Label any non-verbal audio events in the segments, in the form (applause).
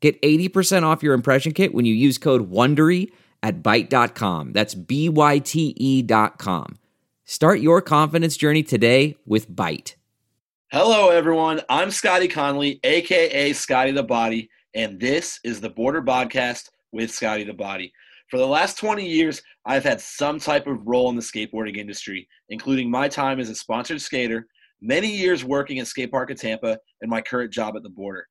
Get 80% off your impression kit when you use code WONDERY at Byte.com. That's B-Y-T-E dot com. Start your confidence journey today with Byte. Hello, everyone. I'm Scotty Conley, aka Scotty the Body, and this is the Boardr Podcast with Scotty the Body. For the last 20 years, I've had some type of role in the skateboarding industry, including my time as a sponsored skater, many years working at Skate Park of Tampa, and my current job at the Boardr.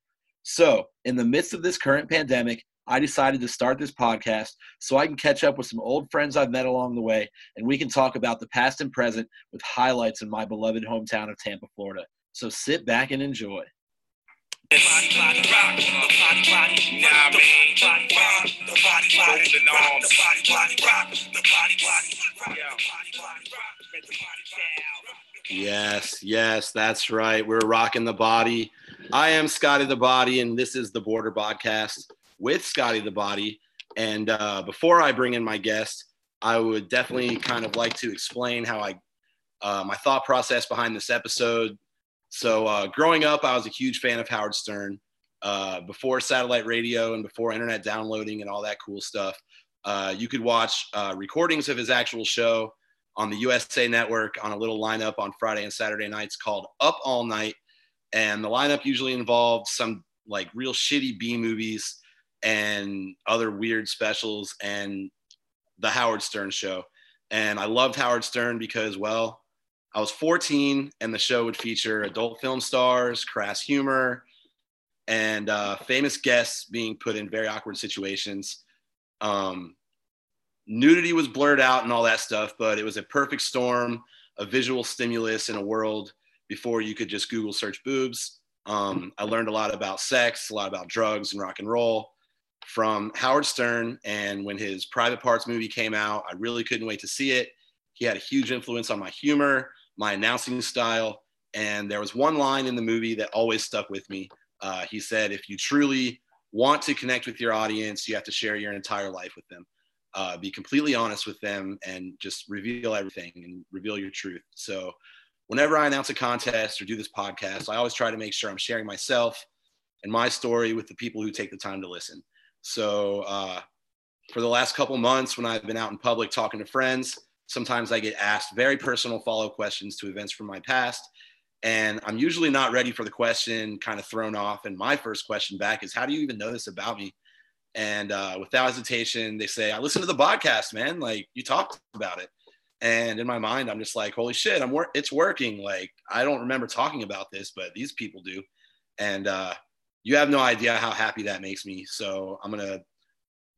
So, in the midst of this current pandemic, I decided to start this podcast so I can catch up with some old friends I've met along the way, and we can talk about the past and present with highlights in my beloved hometown of Tampa, Florida. So sit back and enjoy. Yes, yes, that's right. We're rocking the body. I am Scotty the Body, and this is the Boardr Podcast with Scotty the Body. And uh, before I bring in my guest, I would definitely kind of like to explain how I, uh, my thought process behind this episode. So, uh, growing up, I was a huge fan of Howard Stern. Uh, before satellite radio and before internet downloading and all that cool stuff, uh, you could watch uh, recordings of his actual show on the USA Network on a little lineup on Friday and Saturday nights called Up All Night. And the lineup usually involved some like real shitty B movies and other weird specials and the Howard Stern show. And I loved Howard Stern because, well, I was 14 and the show would feature adult film stars, crass humor, and uh, famous guests being put in very awkward situations. Um, nudity was blurred out and all that stuff, but it was a perfect storm a visual stimulus in a world before you could just Google search boobs. Um, I learned a lot about sex, a lot about drugs and rock and roll from Howard Stern. And when his Private Parts movie came out, I really couldn't wait to see it. He had a huge influence on my humor, my announcing style. And there was one line in the movie that always stuck with me. Uh, he said, If you truly want to connect with your audience, you have to share your entire life with them. Uh, be completely honest with them and just reveal everything and reveal your truth. So, whenever I announce a contest or do this podcast, I always try to make sure I'm sharing myself and my story with the people who take the time to listen. So uh, for the last couple months, when I've been out in public talking to friends, sometimes I get asked very personal follow up questions to events from my past. And I'm usually not ready for the question, kind of thrown off. And my first question back is, How do you even know this about me? And uh, without hesitation, they say, I listen to the podcast, man. Like you talked about it. And in my mind, I'm just like, holy shit, I'm wor- it's working. Like I don't remember talking about this, but these people do. And uh, you have no idea how happy that makes me. So I'm gonna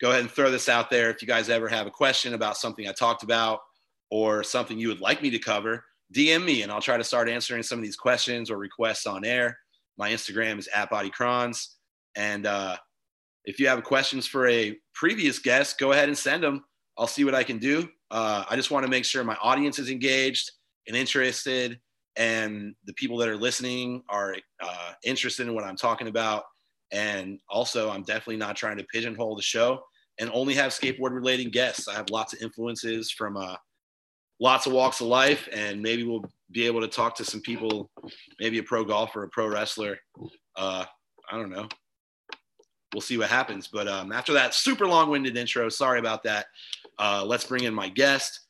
go ahead and throw this out there. If you guys ever have a question about something I talked about or something you would like me to cover, DM me and I'll try to start answering some of these questions or requests on air. My Instagram is at bodycrons. And uh, if you have questions for a previous guest, go ahead and send them. I'll see what I can do. Uh, I just want to make sure my audience is engaged and interested and the people that are listening are uh, interested in what I'm talking about. And also, I'm definitely not trying to pigeonhole the show and only have skateboard related guests. I have lots of influences from uh, lots of walks of life, and maybe we'll be able to talk to some people, maybe a pro golfer, a pro wrestler. Uh, I don't know. We'll see what happens. But um, after that super long winded intro, sorry about that. Uh, let's bring in my guest.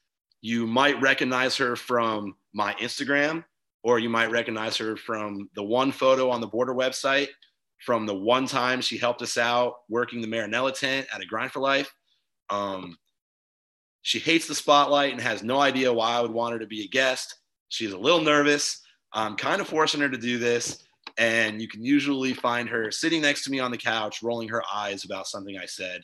You might recognize her from my Instagram, or you might recognize her from the one photo on the Boardr website, from the one time she helped us out working the Marinella tent at a Grind for Life. Um, she hates the spotlight and has no idea why I would want her to be a guest. She's a little nervous. I'm kind of forcing her to do this. And you can usually find her sitting next to me on the couch, rolling her eyes about something I said.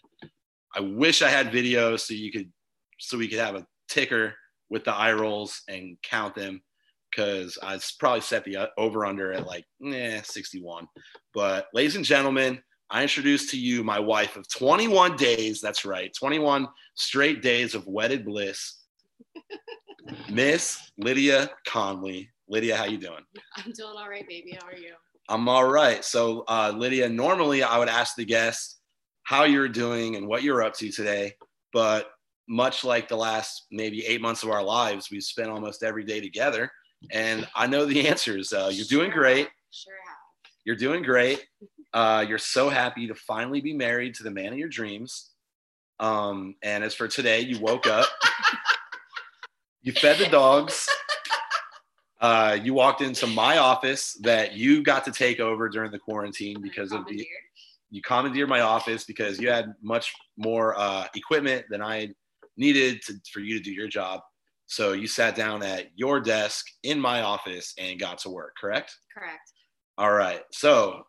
I wish I had video so you could, so we could have a ticker with the eye rolls and count them because I probably set the over under at like eh, 61. But ladies and gentlemen, I introduce to you my wife of 21 days. That's right, 21 straight days of wedded bliss. (laughs) Miss Lydia Conley. Lydia, how you doing? I'm doing all right, baby. How are you? I'm all right. So, uh, Lydia, normally I would ask the guest how you're doing and what you're up to today, but much like the last maybe eight months of our lives, we've spent almost every day together, and I know the answers. Uh, you're doing great. Sure have. You're doing great. Uh, you're so happy to finally be married to the man of your dreams. Um, and as for today, you woke up, you fed the dogs, uh, you walked into my office that you got to take over during the quarantine because of the. You commandeered my office because you had much more uh, equipment than I needed to, for you to do your job. So you sat down at your desk in my office and got to work, correct? Correct. All right. So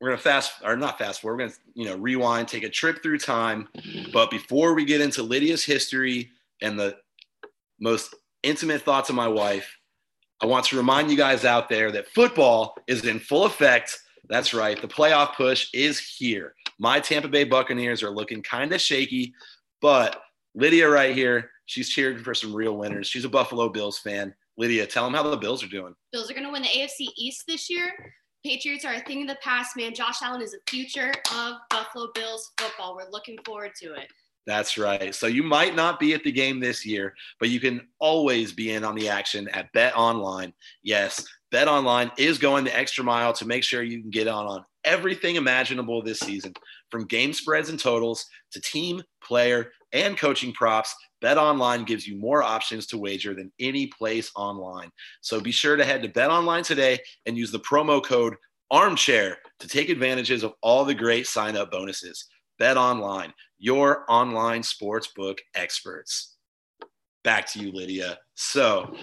we're gonna fast or not fast forward. We're gonna you know rewind, take a trip through time. But before we get into Lydia's history and the most intimate thoughts of my wife, I want to remind you guys out there that football is in full effect. That's right. The playoff push is here. My Tampa Bay Buccaneers are looking kind of shaky, but Lydia right here, she's cheering for some real winners. She's a Buffalo Bills fan. Lydia, tell them how the Bills are doing. Bills are going to win the AFC East this year. Patriots are a thing of the past, man. Josh Allen is the future of Buffalo Bills football. We're looking forward to it. That's right. So you might not be at the game this year, but you can always be in on the action at Bet Online. Yes, Bet Online is going the extra mile to make sure you can get on on everything imaginable this season, from game spreads and totals to team, player, and coaching props. Bet Online gives you more options to wager than any place online. So be sure to head to Bet Online today and use the promo code armchair to take advantages of all the great sign up bonuses. Bet Online, your online sportsbook experts. Back to you, Lydia. So,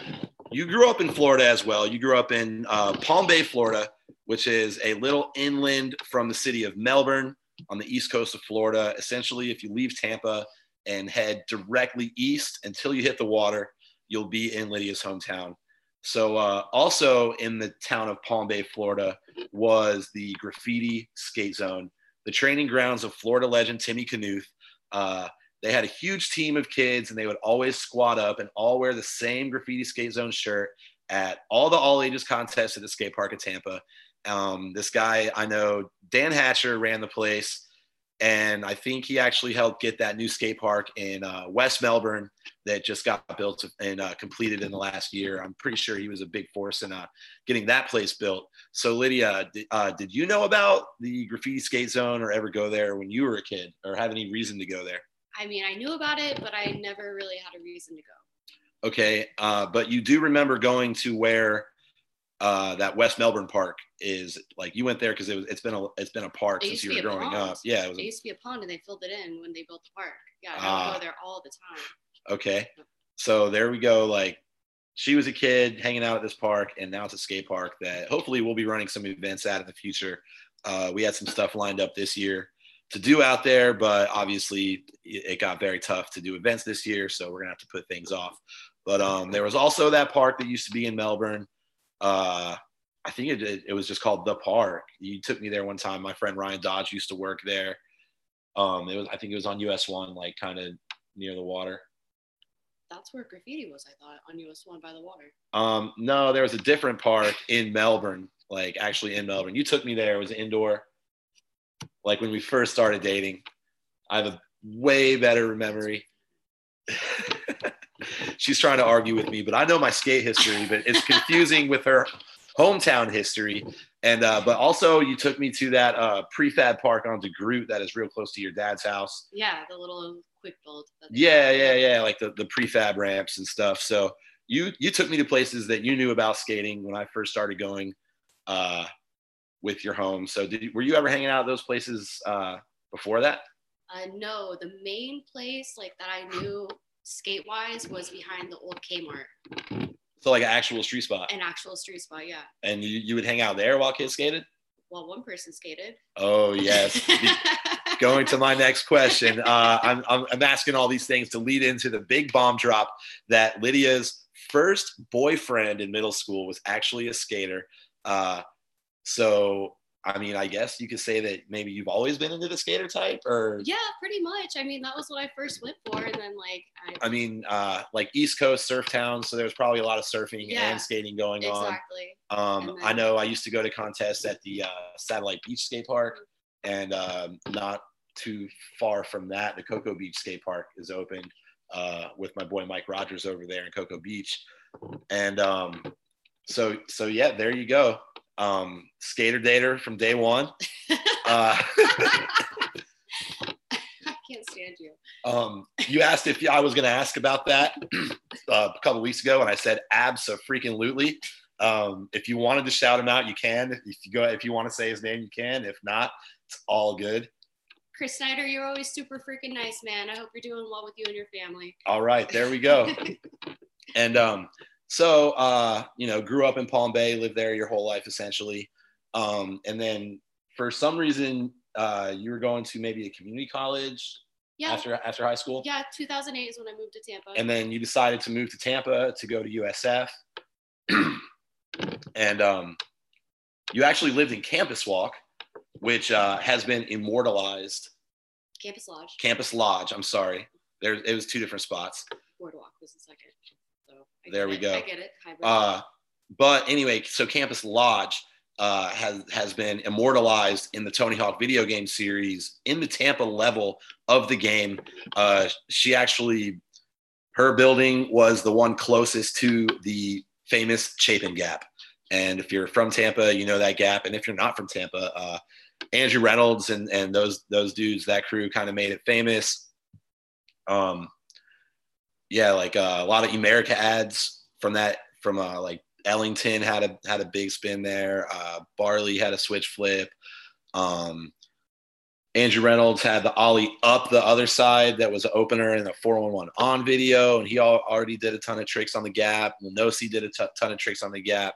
you grew up in Florida as well. You grew up in uh, Palm Bay, Florida, which is a little inland from the city of Melbourne on the east coast of Florida. Essentially, if you leave Tampa and head directly east until you hit the water, you'll be in Lydia's hometown. So, uh, also in the town of Palm Bay, Florida, was the graffiti skate zone, the training grounds of Florida legend Timmy Knuth. Uh, they had a huge team of kids, and they would always squat up and all wear the same graffiti skate zone shirt at all the all ages contests at the skate park of Tampa. Um, this guy I know, Dan Hatcher, ran the place, and I think he actually helped get that new skate park in uh, West Melbourne that just got built and uh, completed in the last year. I'm pretty sure he was a big force in uh, getting that place built. So, Lydia, did, uh, did you know about the graffiti skate zone or ever go there when you were a kid or have any reason to go there? I mean, I knew about it, but I never really had a reason to go. Okay, uh, but you do remember going to where uh, that West Melbourne Park is. Like you went there because it was. It's been a. It's been a park It since you were growing pond. up. Yeah. It was It a- used to be a pond, and they filled it in when they built the park. Yeah, I Ah. go there all the time. okay. So there we go. Like she was a kid hanging out at this park, and now it's a skate park that hopefully we'll be running some events at in the future. Uh, we had some stuff lined up this year to do out there, but obviously it it got very tough to do events this year, so we're gonna have to put things off. But um, there was also that park that used to be in Melbourne. Uh, I think it, it, was just called the park. You took me there one time. My friend Ryan Dodge used to work there. Um, it was I think it was on US one, like kind of near the water. That's where graffiti was, I thought, on US 1 by the water. Um, no, there was a different park in Melbourne, like actually in Melbourne. You took me there. It was indoor. Like when we first started dating. I have a way better memory. (laughs) She's trying to argue with me, but I know my skate history, but it's confusing with her hometown history. And uh, but also you took me to that uh, prefab park on DeGroodt that is real close to your dad's house. Yeah, the little quick build. Yeah, yeah, yeah, like the, the prefab ramps and stuff. So you you took me to places that you knew about skating when I first started going uh, with your home. So did you, were you ever hanging out at those places uh, before that? Uh, no, the main place like that I knew skate wise was behind the old Kmart, So like an actual street spot, an actual street spot. Yeah. and you, you would hang out there while kids skated. Well, one person skated. Oh yes. (laughs) Going to my next question, uh, I'm, I'm I'm asking all these things to lead into the big bomb drop that Lydia's first boyfriend in middle school was actually a skater. Uh, so I mean, I guess you could say that maybe you've always been into the skater type, or Yeah, pretty much. I mean, that was what I first went for, and then like I I mean, uh, like East Coast surf town, so there's probably a lot of surfing Yeah, and skating going exactly. on. Um, and I know I used to go to contests at the uh, Satellite Beach Skate Park, and um, not too far from that, the Cocoa Beach Skate Park is open uh, with my boy Mike Rogers over there in Cocoa Beach, and um, so so yeah, there you go. Um, skater dater from day one. Uh, (laughs) I can't stand you. Um, you asked if I was going to ask about that (clears throat) uh, a couple weeks ago, and I said absolutely. Um, if you wanted to shout him out, you can. If you go, if you want to say his name, you can. If not, it's all good. Chris Snyder, you're always super freaking nice, man. I hope you're doing well with you and your family. All right, there we go. (laughs) and um, so uh, you know, grew up in Palm Bay, lived there your whole life essentially, um, and then for some reason uh, you were going to maybe a community college Yeah, after after high school. yeah. 2008 is when I moved to Tampa. and then you decided to move to Tampa to go to USF, (clears throat) and um, you actually lived in Campus Walk, which uh, has been immortalized. Campus Lodge, Campus Lodge. I'm sorry, there it was two different spots. Boardwalk was the second. There we go. I get it. Uh, but anyway, so Campus Lodge uh, has has been immortalized in the Tony Hawk video game series in the Tampa level of the game. Uh, she actually, her building was the one closest to the famous Chapin Gap. And if you're from Tampa, you know that gap. And if you're not from Tampa, uh, Andrew Reynolds and and those those dudes, that crew, kind of made it famous. Um, yeah, like uh, a lot of Emerica ads from that from uh, like Ellington had a had a big spin there. Uh, Barley had a switch flip. Um, Andrew Reynolds had the ollie up the other side that was an opener in the 411 on video, and he al- already did a ton of tricks on the gap. Lenosi did a t- ton of tricks on the gap,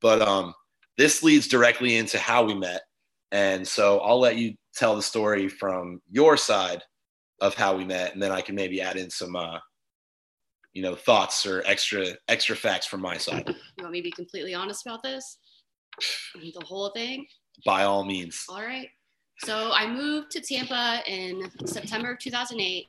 but um, this leads directly into how we met, and so I'll let you tell the story from your side of how we met, and then I can maybe add in some uh, you know thoughts or extra extra facts from my side (laughs) you want me to be completely honest about this? The whole thing. by all means All right. So I moved to Tampa in September of 2008,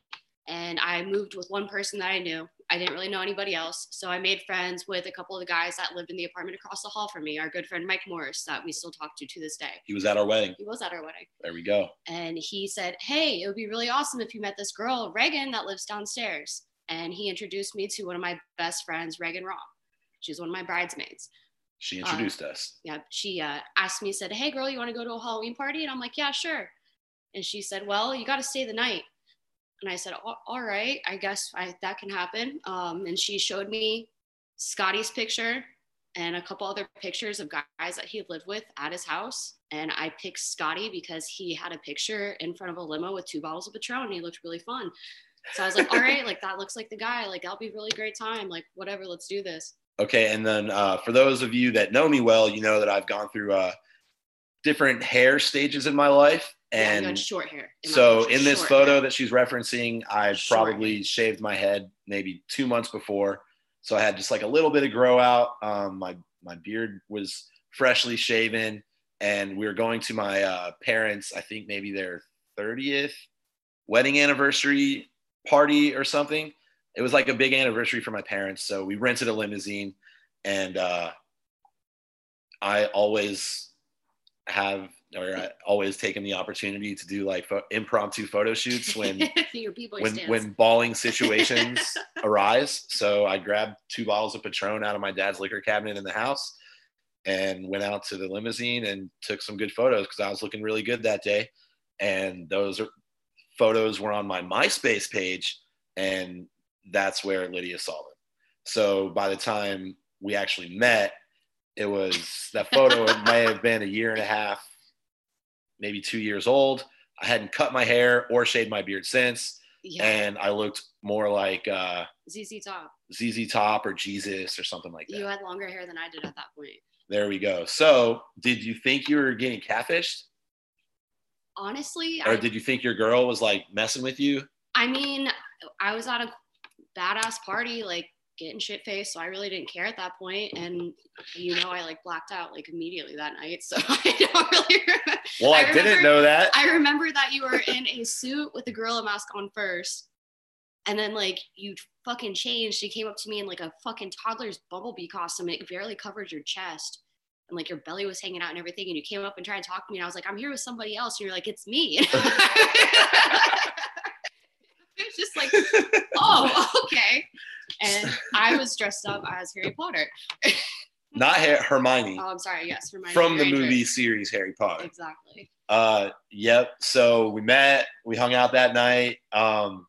and I moved with one person that I knew. I didn't really know anybody else. So I made friends with a couple of the guys that lived in the apartment across the hall from me, our good friend Mike Morris, that we still talk to to this day. he was at our wedding He was at our wedding. there we go And he said, Hey, it would be really awesome if you met this girl, Reagan, that lives downstairs. And he introduced me to one of my best friends, Reagan Raw. She's one of my bridesmaids she introduced us yeah, she uh, asked me, said, Hey, girl, you want to go to a Halloween party? And I'm like, Yeah, sure. And she said, Well, you got to stay the night. And I said, "All- All right, I guess I, that can happen. Um, and she showed me Scotty's picture and a couple other pictures of guys that he had lived with at his house. And I picked Scotty because he had a picture in front of a limo with two bottles of Patron and he looked really fun. So I was like, All (laughs) right, like that looks like the guy. Like, that'll be really great time. Like, whatever, let's do this. okay and then uh, for those of you that know me well you know that i've gone through uh, different hair stages in my life and had short hair. in so in this photo hair. that she's referencing i Short probably hair. shaved my head maybe two months before so i had just like a little bit of grow out um, my my beard was freshly shaven and we were going to my uh, parents i think maybe their 30th wedding anniversary party or something it was like a big anniversary for my parents so we rented a limousine and uh, i always have or I always taken the opportunity to do like pho- impromptu photo shoots (laughs) when when when balling situations (laughs) arise. So I grabbed two bottles of Patron out of my dad's liquor cabinet in the house and went out to the limousine and took some good photos because I was looking really good that day. And those are, photos were on my MySpace page, and that's where Lydia saw them. So by the time we actually met, it was that photo it (laughs) may have been a year and a half, maybe two years old. I hadn't cut my hair or shaved my beard since yeah, and I looked more like uh, ZZ Top. ZZ Top or Jesus or something like that. You had longer hair than I did at that point. there we go. So, did you think you were getting catfished, Honestly, or I, did you think your girl was like messing with you? I mean, I was at a badass party. Like getting shit faced. So I really didn't care at that point. And you know, I like blacked out like immediately that night. So (laughs) I don't really remember. Well, I, I remember, didn't know that. I remember that you were in a suit with a gorilla mask on first. And then like you fucking changed. You came up to me in like a fucking toddler's bumblebee costume. It barely covered your chest. And like your belly was hanging out and everything. And you came up and tried to talk to me. And I was like, I'm here with somebody else. And you're like, it's me. (laughs) it's just like, oh, (laughs) okay. And I was dressed up as Harry Potter. (laughs) Not Hermione. Oh, I'm sorry. Yes, Hermione. From the movie series Harry Potter. Exactly. Uh, yep. So we met. We hung out that night. Um,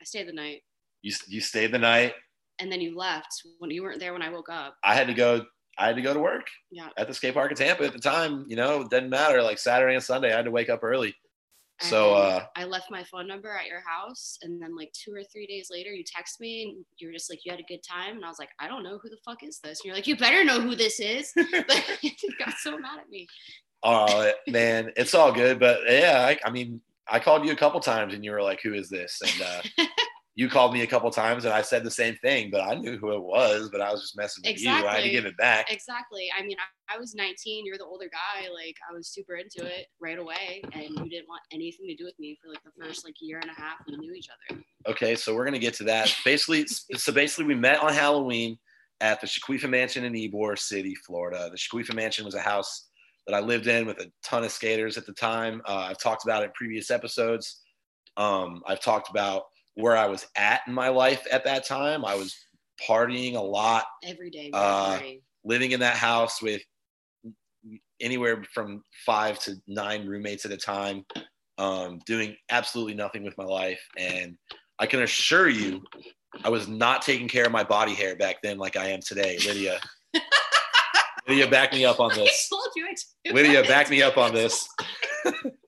I stayed the night. You you stayed the night. And then you left when you weren't there when I woke up. I had to go. I had to go to work. Yeah. At the skate park in Tampa at the time, you know, it didn't matter. Like Saturday and Sunday, I had to wake up early. So uh, I left my phone number at your house, and then like two or three days later, you text me and you were just like, "You had a good time," and I was like, "I don't know who the fuck is this." And you're like, "You better know who this is." (laughs) (laughs) you got so mad at me. Oh (laughs) man, it's all good, but yeah, I, I mean, I called you a couple times, and you were like, "Who is this?" And uh, you called me a couple times and I said the same thing, but I knew who it was, but I was just messing with exactly. you. I had to give it back. Exactly. I mean, I, I, was 19, you're the older guy. Like I was super into it right away. And you didn't want anything to do with me for like the first like year and a half we knew each other. Okay. So we're to get to that. (laughs) Basically, so basically we met on Halloween at the Shaquifa Mansion in Ybor City, Florida. The Shaquifa Mansion was a house that I lived in with a ton of skaters at the time. Uh, I've talked about it in previous episodes. Um, I've talked about where I was at in my life at that time. I was partying a lot every day, uh, living in that house with anywhere from five to nine roommates at a time, um, doing absolutely nothing with my life. And I can assure you, I was not taking care of my body hair back then like I am today, Lydia. (laughs) Lydia, back me up on this. Lydia, back me up on (laughs) this. (laughs)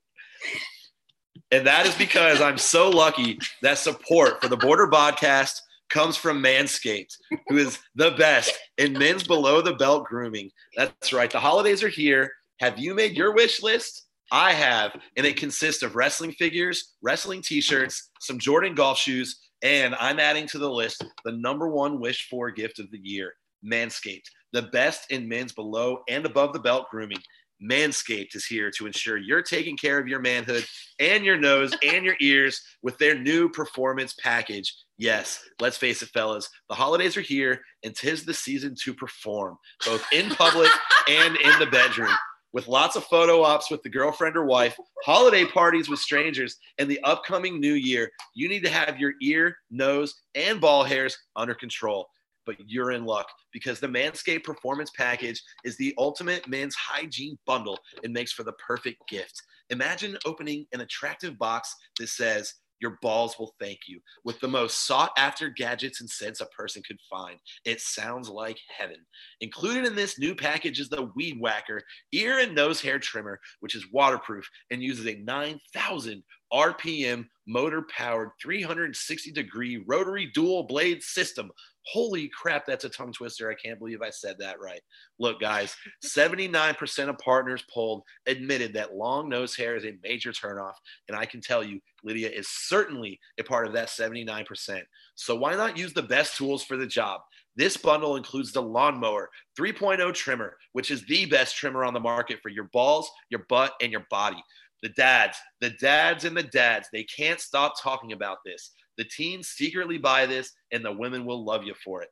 And that is because I'm so lucky that support for the Boardr Podcast comes from Manscaped, who is the best in men's below the belt grooming. That's right. The holidays are here. Have you made your wish list? I have, and it consists of wrestling figures, wrestling t shirts, some Jordan golf shoes, and I'm adding to the list the number one wish for gift of the year Manscaped, the best in men's below and above the belt grooming. Manscaped is here to ensure you're taking care of your manhood and your nose and your (laughs) ears with their new performance package. Yes, let's face it, fellas, the holidays are here and tis the season to perform, both in public and in the bedroom. With lots of photo ops with the girlfriend or wife, holiday parties with strangers, and the upcoming new year, you need to have your ear, nose, and ball hairs under control but you're in luck because the Manscaped Performance Package is the ultimate men's hygiene bundle and makes for the perfect gift. Imagine opening an attractive box that says, your balls will thank you with the most sought after gadgets and scents a person could find. It sounds like heaven. Included in this new package is the Weed Whacker ear and nose hair trimmer, which is waterproof and uses a 9,000 RPM motor powered 360 degree rotary dual blade system Holy crap, that's a tongue twister. I can't believe I said that right. Look, guys, 79% of partners polled admitted that long nose hair is a major turnoff. And I can tell you, Lydia is certainly a part of that 79%. So why not use the best tools for the job? This bundle includes the Lawnmower 3.0 trimmer, which is the best trimmer on the market for your balls, your butt, and your body. The dads, the dads and the dads, they can't stop talking about this. The teens secretly buy this, and the women will love you for it.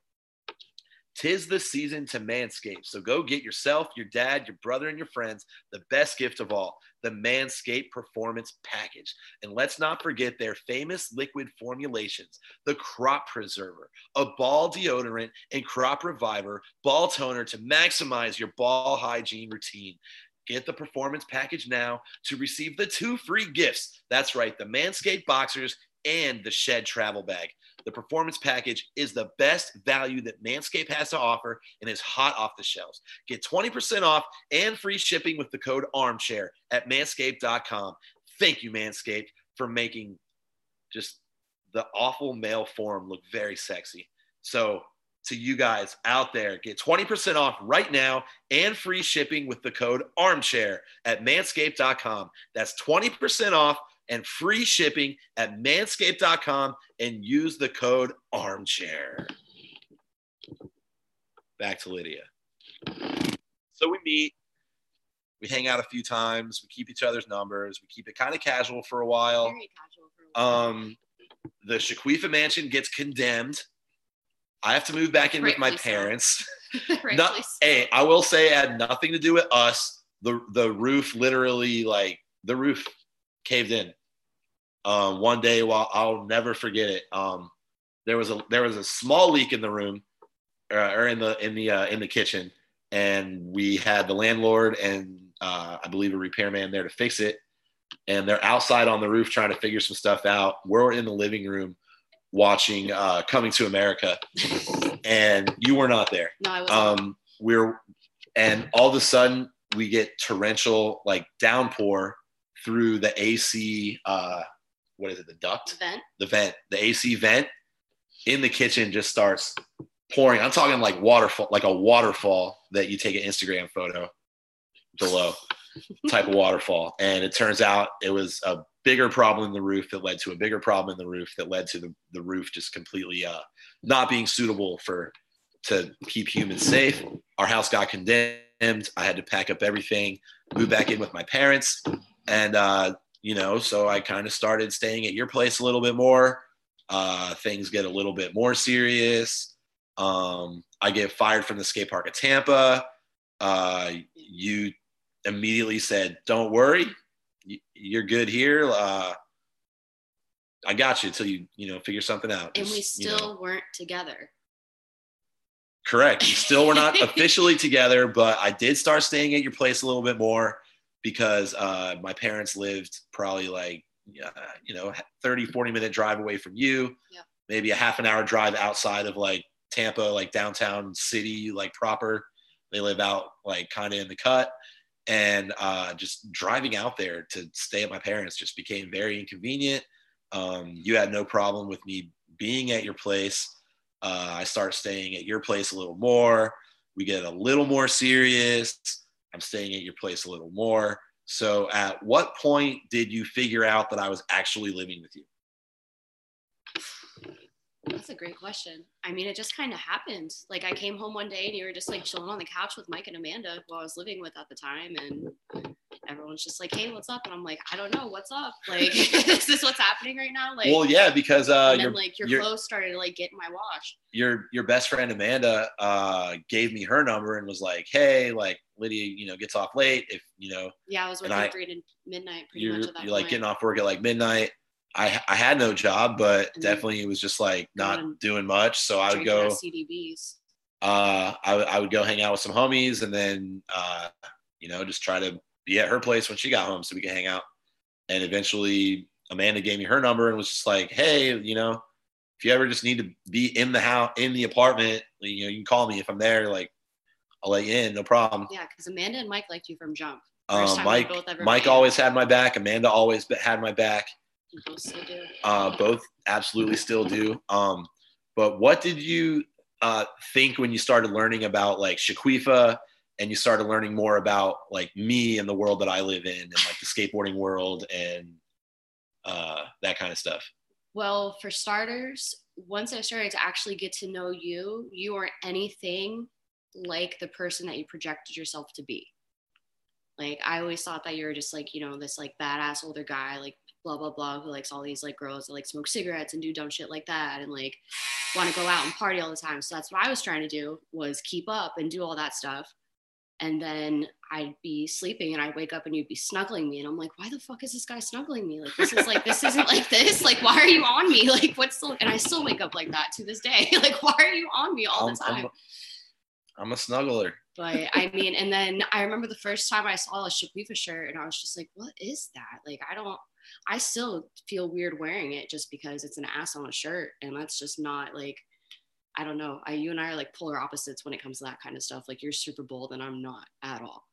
Tis the season to manscape. So go get yourself, your dad, your brother, and your friends the best gift of all the Manscaped Performance Package. And let's not forget their famous liquid formulations the Crop Preserver, a ball deodorant, and Crop Reviver ball toner to maximize your ball hygiene routine. Get the performance package now to receive the two free gifts. That's right, the Manscaped Boxers and the Shed travel bag. The performance package is the best value that Manscaped has to offer and is hot off the shelves. Get 20% off and free shipping with the code armchair at manscaped.com. Thank you, Manscaped, for making just the awful male form look very sexy. So, to you guys out there, get 20% off right now and free shipping with the code armchair at manscaped.com. That's 20% off and free shipping at manscaped.com and use the code armchair. back to Lydia. So we meet, we hang out a few times, we keep each other's numbers, we keep it kind of casual for a while. Very casual for a while. Um, the Shaquifa mansion gets condemned. I have to move back in with my so. parents. (laughs) Rightfully No, so. hey, I will say it had nothing to do with us. The the roof literally like the roof caved in. Um, one day while I'll never forget it. Um, there was a there was a small leak in the room uh, or in the in the uh, in the kitchen, and we had the landlord and uh, I believe a repairman there to fix it. And they're outside on the roof trying to figure some stuff out. We're in the living room watching uh, Coming to America, and you were not there No, I was um we're and all of a sudden we get torrential like downpour through the AC uh what is it the duct vent. the vent the AC vent in the kitchen just starts pouring I'm talking like waterfall like a waterfall that you take an Instagram photo below (laughs) type of waterfall and it turns out it was a bigger problem in the roof that led to a bigger problem in the roof that led to the, the roof just completely uh not being suitable for to keep humans safe. Our house got condemned. I had to pack up everything, move back in with my parents, and uh, you know, so I kind of started staying at your place a little bit more. Uh, things get a little bit more serious. Um, I get fired from the skate park at Tampa. Uh, you immediately said, "Don't worry, you're good here. Uh, I got you until you you know figure something out." And we Just, you still know. weren't together. Correct. You still were not officially together, but I did start staying at your place a little bit more because uh, my parents lived probably like, uh, you know, 30, 40 minute drive away from you, Yeah. maybe a half an hour drive outside of like Tampa, like downtown city, like proper. They live out like kind of in the cut. And uh, just driving out there to stay at my parents just became very inconvenient. Um, you had no problem with me being at your place. Uh, I start staying at your place a little more. We get a little more serious. I'm staying at your place a little more. So, at what point did you figure out that I was actually living with you? That's a great question. I mean, it just kind of happened. Like I came home one day and you were just like chilling on the couch with Mike and Amanda, who I was living with at the time, and everyone's just like, "Hey, what's up?" And I'm like, "I don't know, what's up? Like, (laughs) is this what's happening right now?" Like, well, yeah, because uh, and then your like your clothes started like getting my wash. your your best friend Amanda uh, gave me her number and was like, "Hey, like Lydia, you know, gets off late. If you know Yeah, I was working I- three to midnight pretty you're much at that you're like getting off work at like midnight." I I had no job, but And definitely it was just like not doing much. So I would go. CDBs. uh, I, I would go hang out with some homies and then, uh, you know, just try to be at her place when she got home so we could hang out. And eventually Amanda gave me her number and was just like, Hey, you know, if you ever just need to be in the house, in the apartment, you know, you can call me if I'm there. Like, I'll let you in, no problem. Yeah, because Amanda and Mike liked you from jump. Um, Mike, Mike met. always had my back. Amanda always had my back. Both still do. Uh, both absolutely still do. Um, but what did you uh, think when you started learning about like Shaquifa and you started learning more about like me and the world that I live in and like the skateboarding world and uh, that kind of stuff? Well, for starters, once I started to actually get to know you, you are anything like the person that you projected yourself to be. Like I always thought that you were just like, you know, this like badass older guy, like blah blah blah, who likes all these like girls that like smoke cigarettes and do dumb shit like that and like want to go out and party all the time. So that's what I was trying to do was keep up and do all that stuff. And then I'd be sleeping and I'd wake up and you'd be snuggling me. And I'm like, why the fuck is this guy snuggling me? Like, this is like, this isn't like this. Like, why are you on me? (laughs) Like, what's the, and I still wake up like that to this day. (laughs) Like, why are you on me all the I'm, time? I'm, I'm a snuggler. But I mean, and then I remember the first time I saw a Shaquifa shirt and I was just like, what is that? Like, I don't, I still feel weird wearing it just because it's an ass on a shirt. And that's just not like, I don't know. I, you and I are like polar opposites when it comes to that kind of stuff. Like, you're super bold and I'm not at all.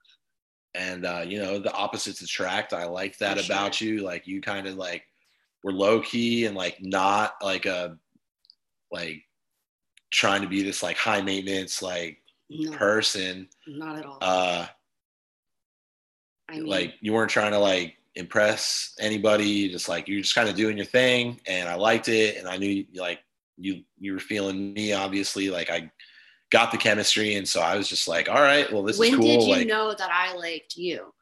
and uh, you know the opposites attract i like that For about sure. you like you kind of like were low key and like not like a like trying to be this like high maintenance like No, person not at all. uh I mean, like you weren't trying to like impress anybody just like you're just kind of doing your thing and i liked it and i knew you like you you were feeling me obviously like i got the chemistry, and so I was just like, all right, well, this when is cool. When did you like, know that I liked you?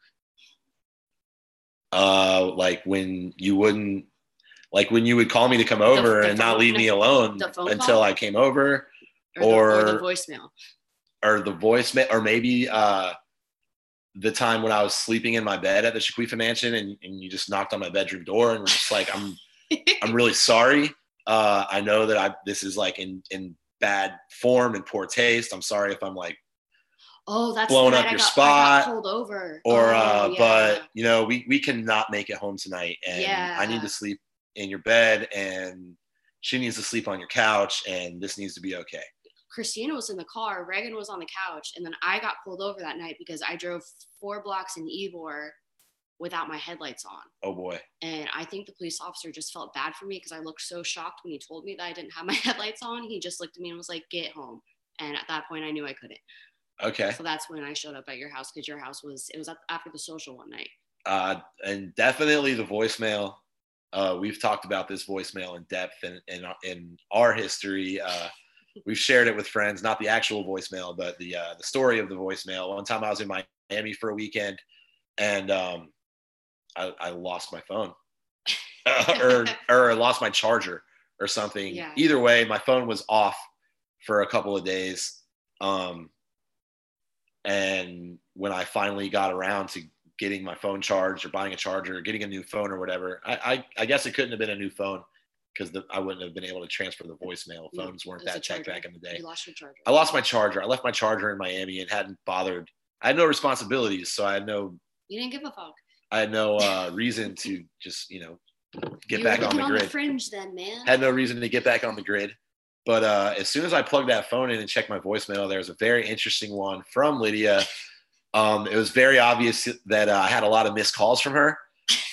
uh, like when you wouldn't, like when you would call me to come over the and not phone- leave me alone until call? I came over, Or, the, or the voicemail? or the voicemail, or maybe uh, the time when I was sleeping in my bed at the Shaquifa Mansion, and, and you just knocked on my bedroom door and were just like, I'm, (laughs) I'm really sorry. Uh, I know that I this is like in in bad form and poor taste. I'm sorry if I'm like Oh, that's Blown up night your got, spot, pulled over. or Oh, uh, yeah. but you know we we cannot make it home tonight, and I need to sleep in your bed, and she needs to sleep on your couch, and this needs to be okay. Christina was in the car, Reagan was on the couch, and then I got pulled over that night because I drove four blocks in Ybor without my headlights on. Oh boy, And I think the police officer just felt bad for me because I looked so shocked when he told me that I didn't have my (laughs) headlights on. He just looked at me and was like, "Get home." And at that point, I knew I couldn't. okay. So that's when I showed up at your house because your house was it was after the social one night. uh, and definitely the voicemail. Uh, we've talked about this voicemail in depth in, in, in our history. Uh, we've shared it with friends, not the actual voicemail, but the uh, the story of the voicemail. One time I was in Miami for a weekend, and um, I, I lost my phone, (laughs) or or I lost my charger or something. Yeah. Either way, my phone was off for a couple of days. Um, and when I finally got around to getting my phone charged or buying a charger or getting a new phone or whatever, I, I, I guess it couldn't have been a new phone because I wouldn't have been able to transfer the voicemail. Phones weren't it was a that tech back in the day. You lost your charger. I lost my charger. I left my charger in Miami and hadn't bothered. I had no responsibilities, so I had no You didn't give a fuck. I had no uh, reason to just you know get you back on the on grid. the fringe then, man. had no reason to get back on the grid. But uh, as soon as I plugged that phone in and checked my voicemail, there was a very interesting one from Lydia. Um, it was very obvious that uh, I had a lot of missed calls from her.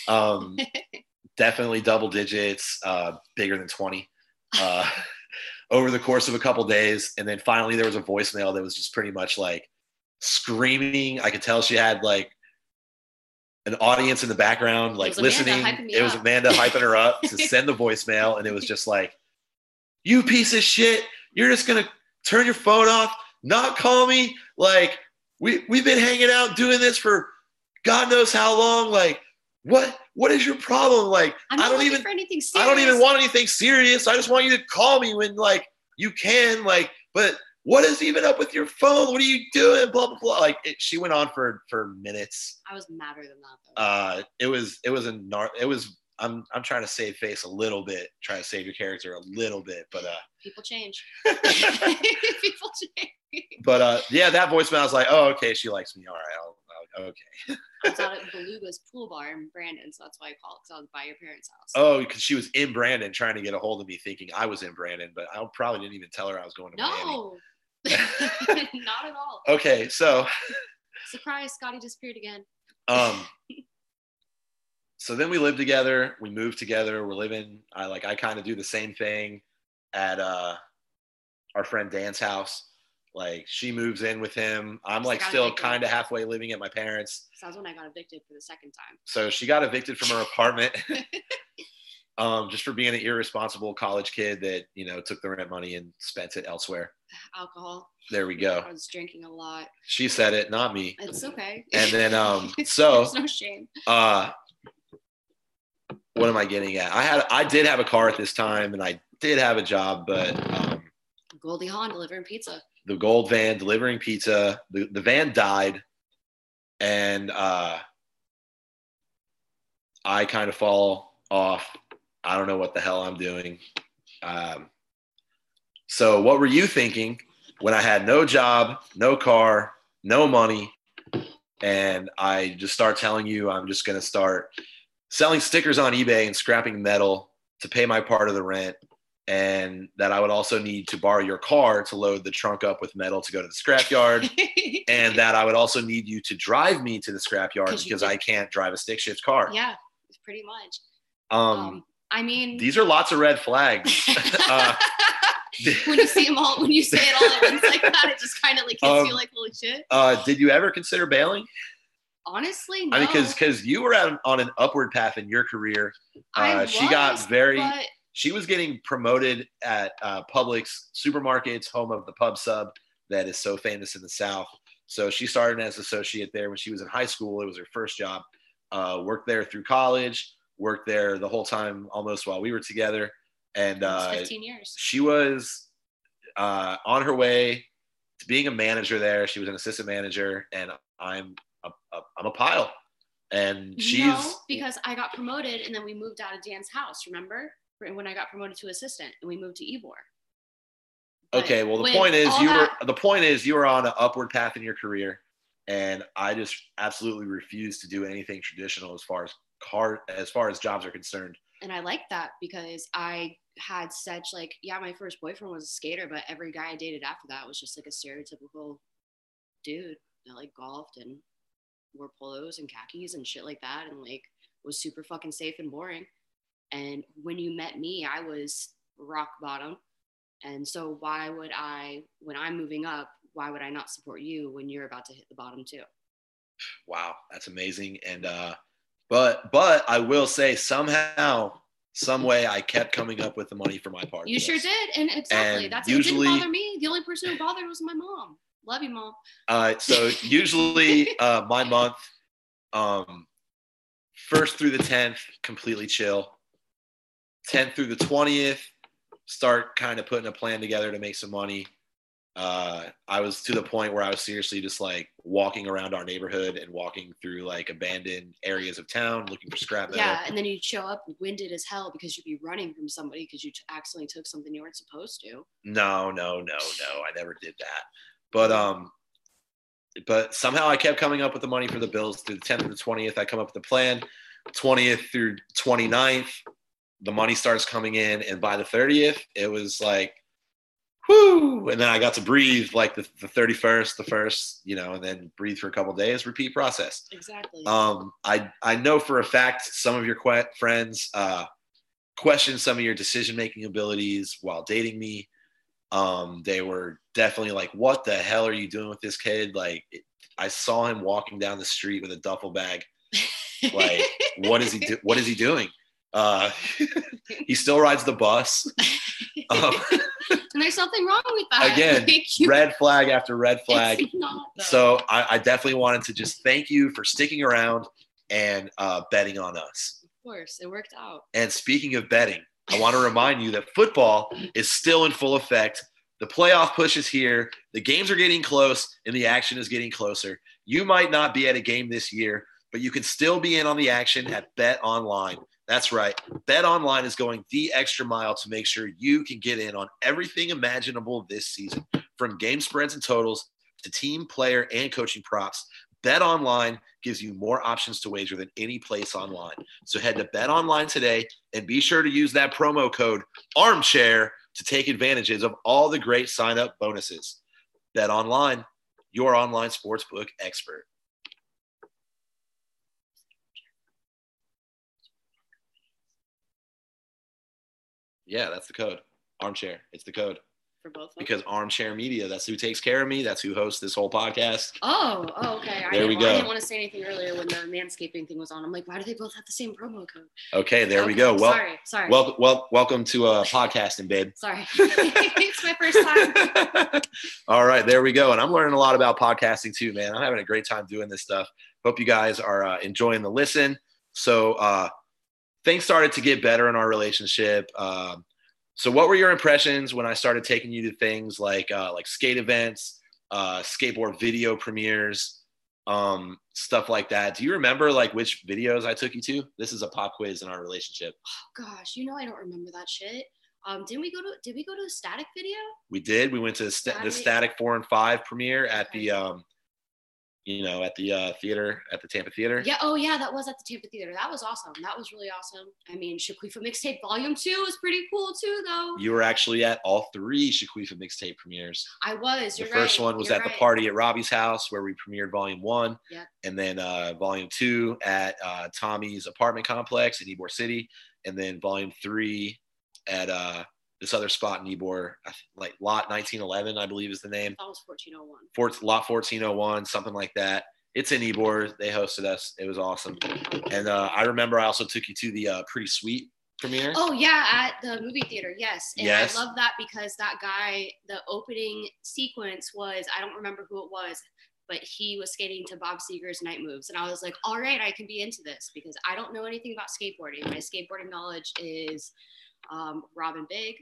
Um, (laughs) definitely double digits, uh, bigger than 20 uh, (laughs) over the course of a couple days. And then finally, there was a voicemail that was just pretty much like screaming. I could tell she had like an audience in the background, like Amanda listening. It was. Amanda hyping her up to (laughs) send the voicemail. And it was just like, you piece of shit, you're just going to turn your phone off, not call me. Like, we, we've been hanging out doing this for God knows how long. Like, what what is your problem? Like, I'm I don't even for anything I don't even want anything serious. I just want you to call me when like you can. Like, but what is even up with your phone? What are you doing? Blah blah blah. Like it, she went on for for minutes. I was madder than that though. Uh, it was it was a nar- it was. I'm I'm trying to save face a little bit, try to save your character a little bit, but uh, People change. (laughs) (laughs) People change. but uh, yeah, that voicemail I was like, oh okay, she likes me. All right, I'll, I'll, okay. I was (laughs) out at Beluga's pool bar in Brandon, so that's why I called because I was by your parents' house. Oh, because she was in Brandon trying to get a hold of me, thinking I was in Brandon, but I probably didn't even tell her I was going to Miami. No, (laughs) not at all. Okay, so (laughs) Surprise, Scotty disappeared again. um (laughs) so then we live together we move together we're living i like i kind of do the same thing at uh our friend dan's house like she moves in with him i'm like still kind of halfway living at my parents So that's when I got evicted for the second time. so she got evicted from her apartment um just for being an irresponsible college kid that you know took the rent money and spent it elsewhere Alcohol. there we go I was drinking a lot. she said it not me It's okay. and then (laughs) um so There's no shame. uh what am i getting at i had i did have a car at this time and i did have a job but um Goldie Hawn delivering pizza. the gold van delivering pizza the, the van died and uh i kind of fall off i don't know what the hell i'm doing um so what were you thinking when i had no job no car no money and i just start telling you i'm just going to start selling stickers on ebay and scrapping metal to pay my part of the rent and that I would also need to borrow your car to load the trunk up with metal to go to the scrapyard, (laughs) and that I would also need you to drive me to the scrapyard because. I can't drive a stick shift car. yeah, it's pretty much. Um, Um, I mean, these are lots of red flags. (laughs) (laughs) uh, (laughs) when you see them all, when you say it all at once like that, it just kind of like hits Um, you like holy shit. uh, did you ever consider bailing? Honestly, no. I mean, because because you were on, on an upward path in your career. I Uh, she got very. but She was getting promoted at uh, Publix supermarkets, home of the pub sub. that is so famous in the South. So she started as associate there when she was in high school. It was her first job. Uh, worked there through college. Worked there the whole time, almost while we were together. And uh, 15 years. she was uh, on her way to being a manager there. She was an assistant manager, and I'm a, a, I'm a pile. And she's no, because I got promoted and then we moved out of Dan's house. Remember when I got promoted to assistant and we moved to Ybor. But okay. Well, the point is you that- were the point is you were on an upward path in your career, and I just absolutely refuse to do anything traditional as far as car as far as jobs are concerned. and I like that because I had such like yeah, my first boyfriend was a skater, but every guy I dated after that was just like a stereotypical dude that like golfed and wore polos and khakis and shit like that, and like was super fucking safe and boring. And when you met me, I was rock bottom. And so why would I, when I'm moving up, why would I not support you when you're about to hit the bottom too? Wow, that's amazing. And uh, but but I will say somehow, some way, I kept coming up with the money for my part. You sure did, and exactly. And That's usually- it. Didn't bother me. The only person who bothered was my mom. Love you, mom. Uh, so usually uh, my (laughs) month, um, first through the tenth, completely chill. Tenth through the twentieth, start kind of putting a plan together to make some money. Uh, I was to the point where I was seriously just like walking around our neighborhood and walking through like abandoned areas of town looking for scrap metal. Yeah, and then you'd show up winded as hell because you'd be running from somebody because you t- accidentally took something you weren't supposed to. No, no, no, no. I never did that. But um but somehow I kept coming up with the money for the bills through the 10th to the 20th. I come up with a plan. 20th through 29th, the money starts coming in. And by the 30th, it was like, whoo. And then I got to breathe like the, the 31st, the first, you know, and then breathe for a couple days, repeat process. Exactly. Um, I I know for a fact some of your que- friends uh, question some of your decision making abilities while dating me. Um, they were definitely like, "What the hell are you doing with this kid?" Like, it, I saw him walking down the street with a duffel bag. Like, (laughs) what is he? Do- what is he doing? Uh, (laughs) he still rides the bus. (laughs) Um, (laughs) there's something wrong with that. Again, (laughs) you- red flag after red flag. (laughs) So I, I definitely wanted to just thank you for sticking around and uh, betting on us. of course, it worked out. And speaking of betting, I want to remind you that football is still in full effect. The playoff push is here. The games are getting close and the action is getting closer. You might not be at a game this year, but you can still be in on the action at Bet Online. That's right. Bet Online is going the extra mile to make sure you can get in on everything imaginable this season, from game spreads and totals to team, player, and coaching props. Bet Online gives you more options to wager than any place online. So head to Bet Online today and be sure to use that promo code armchair to take advantages of all the great sign up bonuses. Bet Online, your online sportsbook expert. Yeah, that's the code. Armchair. It's the code. For both of them. Because Armchair Media, that's who takes care of me. That's who hosts this whole podcast. Oh, oh, okay. I, There didn't, we I didn't want to say anything earlier when the manscaping thing was on. I'm like, why do they both have the same promo code? Okay, there we go. Well, sorry, sorry, well, well, welcome to uh, podcasting, babe. sorry. (laughs) it's my first time. (laughs) All right, there we go. And I'm learning a lot about podcasting too, man. I'm having a great time doing this stuff. Hope you guys are uh, enjoying the listen. So uh, things started to get better in our relationship. Um, so, what were your impressions when I started taking you to things like uh, like skate events, uh, skateboard video premieres, um, stuff like that? Do you remember like which videos I took you to? This is a pop quiz in our relationship. Oh, Gosh, you know I don't remember that shit. Um, didn't we go to? Did we go to a static video? We did. We went to the, sta- the Static. Static Four and Five premiere at the, um, you know, at the uh, theater at the Tampa Theater. Yeah. Oh, yeah. That was at the Tampa Theater. That was awesome. That was really awesome. I mean, Shaquifa mixtape volume two was pretty cool too, though. You were actually at all three Shaquifa mixtape premieres. I was. The first right, one was you're at the party at Robbie's house where we premiered Volume One, Yep. and then uh, Volume Two at uh, Tommy's apartment complex in Ybor City, and then Volume Three at uh, this other spot in Ybor, like Lot 1911, I believe is the name. That was 1401. Fort, lot 1401, something like that. It's in Ybor. They hosted us. It was awesome. And uh, I remember I also took you to the uh, Pretty Sweet premiere? Oh yeah, at the movie theater, yes. And Yes. I love that because that guy, the opening sequence was I don't remember who it was, but he was skating to Bob Seger's Night Moves, and I was like, all right, I can be into this because I don't know anything about skateboarding. My skateboarding knowledge is um, Rob & Big,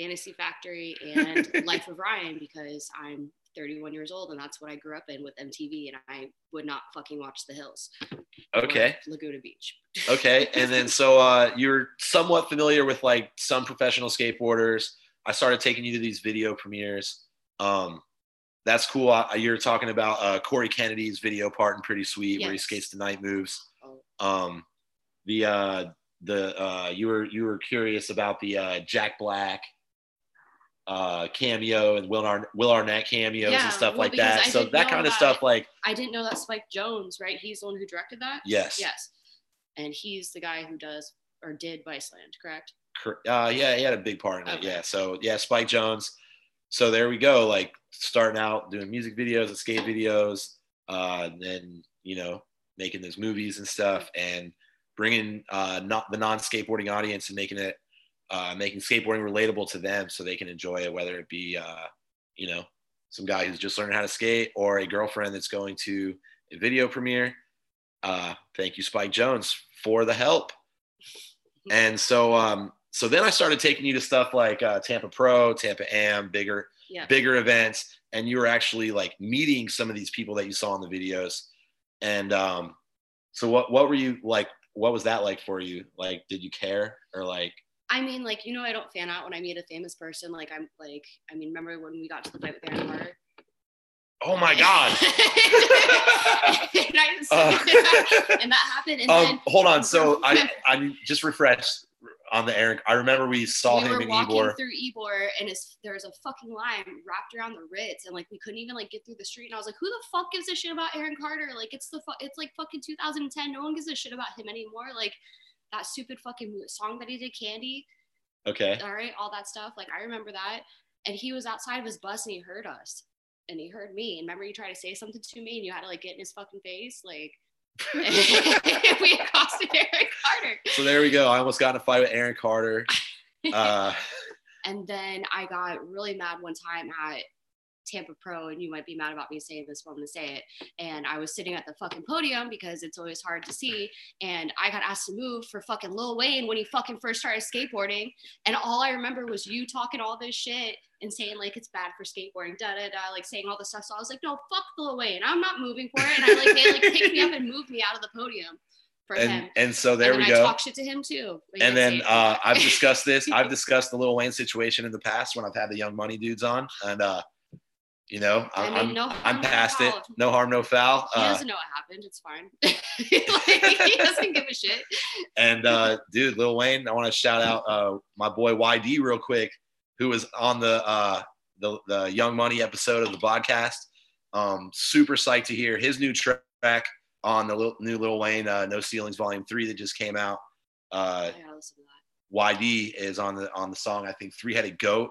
Fantasy Factory, and Life of Ryan because I'm 31 years old and that's what I grew up in with MTV, and I would not fucking watch The Hills. Okay. Laguna Beach. (laughs) Okay. And then so uh, you're somewhat familiar with like some professional skateboarders. I started taking you to these video premieres. Um, that's cool. I, you're talking about uh, Cory Kennedy's video part and Pretty Sweet, where he skates the night moves. Oh. Um, the uh, the uh, you were you were curious about the uh, Jack Black uh, cameo and Will, Arn- Will Arnett cameos Yeah, and stuff well, like that. I So that kind of stuff, like I didn't know that Spike Jonze, right? He's the one who directed that. yes, Yes, and he's the guy who does or did Viceland, correct? Cor- Uh, yeah, he had a big part in it. Okay. Yeah. So yeah, Spike Jonze. So there we go. Like starting out doing music videos and skate videos, uh, and then you know making those movies and stuff, and bringing uh, not the non-skateboarding audience and making it uh, making skateboarding relatable to them so they can enjoy it, whether it be uh, you know some guy who's just learning how to skate or a girlfriend that's going to a video premiere. Uh, thank you, Spike Jonze, for the help. (laughs) And so, um, so then I started taking you to stuff like uh, Tampa Pro, Tampa Am, bigger, Yeah. bigger events, and you were actually like meeting some of these people that you saw in the videos. And um, so, what what were you like? What was that like for you? Like, did you care or like? I mean, like you know, I don't fan out when I meet a famous person. Like I'm like, I mean, remember when we got to the fight with Aaron Carter? Oh my god! (laughs) and, I Uh, and that happened, and then um, hold on. So (laughs) I I'm just refreshed on the Aaron. I remember we saw we him were in walking Ybor. through Ybor, and it's, there was a fucking line wrapped around the Ritz, and like we couldn't even like get through the street. And I was like, "Who the fuck gives a shit about Aaron Carter? Like it's the fu- it's like fucking 2010. No one gives a shit about him anymore. Like that stupid fucking song that he did, Candy. Okay. All right, all that stuff. Like I remember that. And he was outside of his bus, and he heard us, and he heard me. And remember, you tried to say something to me, and you had to like get in his fucking face, like. (laughs) (laughs) we accosted Aaron Carter. So there we go. I almost got in a fight with Aaron Carter. (laughs) Uh, And then I got really mad one time at Tampa Pro, and you might be mad about me saying this, but I'm gonna say it. And I was sitting at the fucking podium because it's always hard to see. And I got asked to move for fucking Lil Wayne when he fucking first started skateboarding. And all I remember was you talking all this shit and saying like it's bad for skateboarding, da da da, like saying all this stuff. So I was like, no, fuck Lil Wayne. I'm not moving for it. And I like they like picked me up and moved me out of the podium for and him. and so there and we I go. talk shit to him too. Like, and then uh, I've discussed this. (laughs) I've discussed the Little Wayne situation in the past when I've had the Young Money dudes on, and uh, you know, I I'm mean, I'm, no I'm harm, no past it. No harm, no foul. He Uh, doesn't know what happened. It's fine. (laughs) like, he doesn't give a shit. and uh, dude, Lil Wayne, I want to shout out uh, my boy YD real quick, who was on the uh, the the Young Money episode of the podcast. Um, super psyched to hear his new track on the Lil- new Lil Wayne uh, No Ceilings Volume Three that just came out. Uh, I gotta listen to that. YD is on the on the song. I think Three Headed Goat,